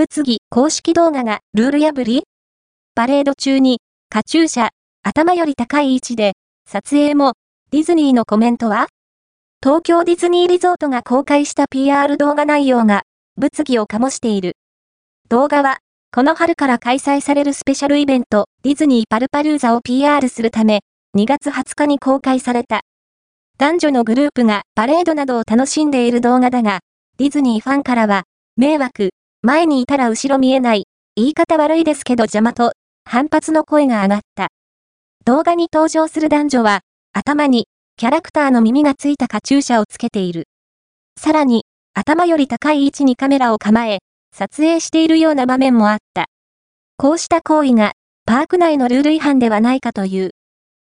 物議公式動画がルール破り？パレード中に、カチューシャ、頭より高い位置で、撮影も、ディズニーのコメントは？東京ディズニーリゾートが公開した PR 動画内容が、物議を醸している。動画は、この春から開催されるスペシャルイベント、ディズニーパルパルーザを PR するため、2月20日に公開された。男女のグループがパレードなどを楽しんでいる動画だが、ディズニーファンからは、迷惑、前にいたら後ろ見えない、言い方悪いですけど邪魔と、反発の声が上がった。動画に登場する男女は、頭に、キャラクターの耳がついたカチューシャをつけている。さらに、頭より高い位置にカメラを構え、撮影しているような場面もあった。こうした行為が、パーク内のルール違反ではないかという。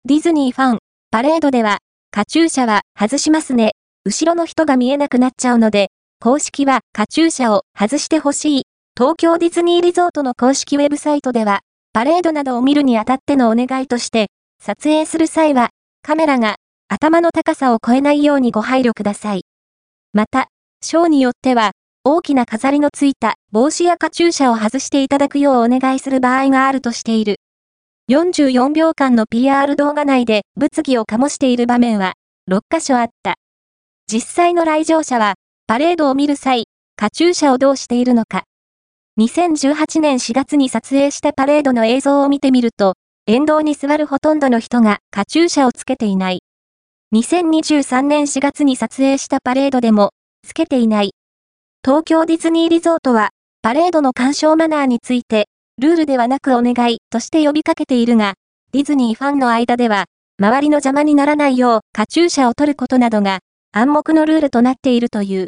ディズニーファン、パレードでは、カチューシャは外しますね。後ろの人が見えなくなっちゃうので、公式はカチューシャを外してほしい。東京ディズニーリゾートの公式ウェブサイトでは、パレードなどを見るにあたってのお願いとして、撮影する際は、カメラが頭の高さを超えないようにご配慮ください。また、ショーによっては、大きな飾りのついた帽子やカチューシャを外していただくようお願いする場合があるとしている。44秒間の PR 動画内で物議を醸している場面は6カ所あった。実際の来場者はパレードを見る際、カチューシャをどうしているのか。2018年4月に撮影したパレードの映像を見てみると、沿道に座るほとんどの人がカチューシャをつけていない。2023年4月に撮影したパレードでも、つけていない。東京ディズニーリゾートは、パレードの鑑賞マナーについて、ルールではなくお願いとして呼びかけているが、ディズニーファンの間では、周りの邪魔にならないようカチューシャを取ることなどが暗黙のルールとなっているという。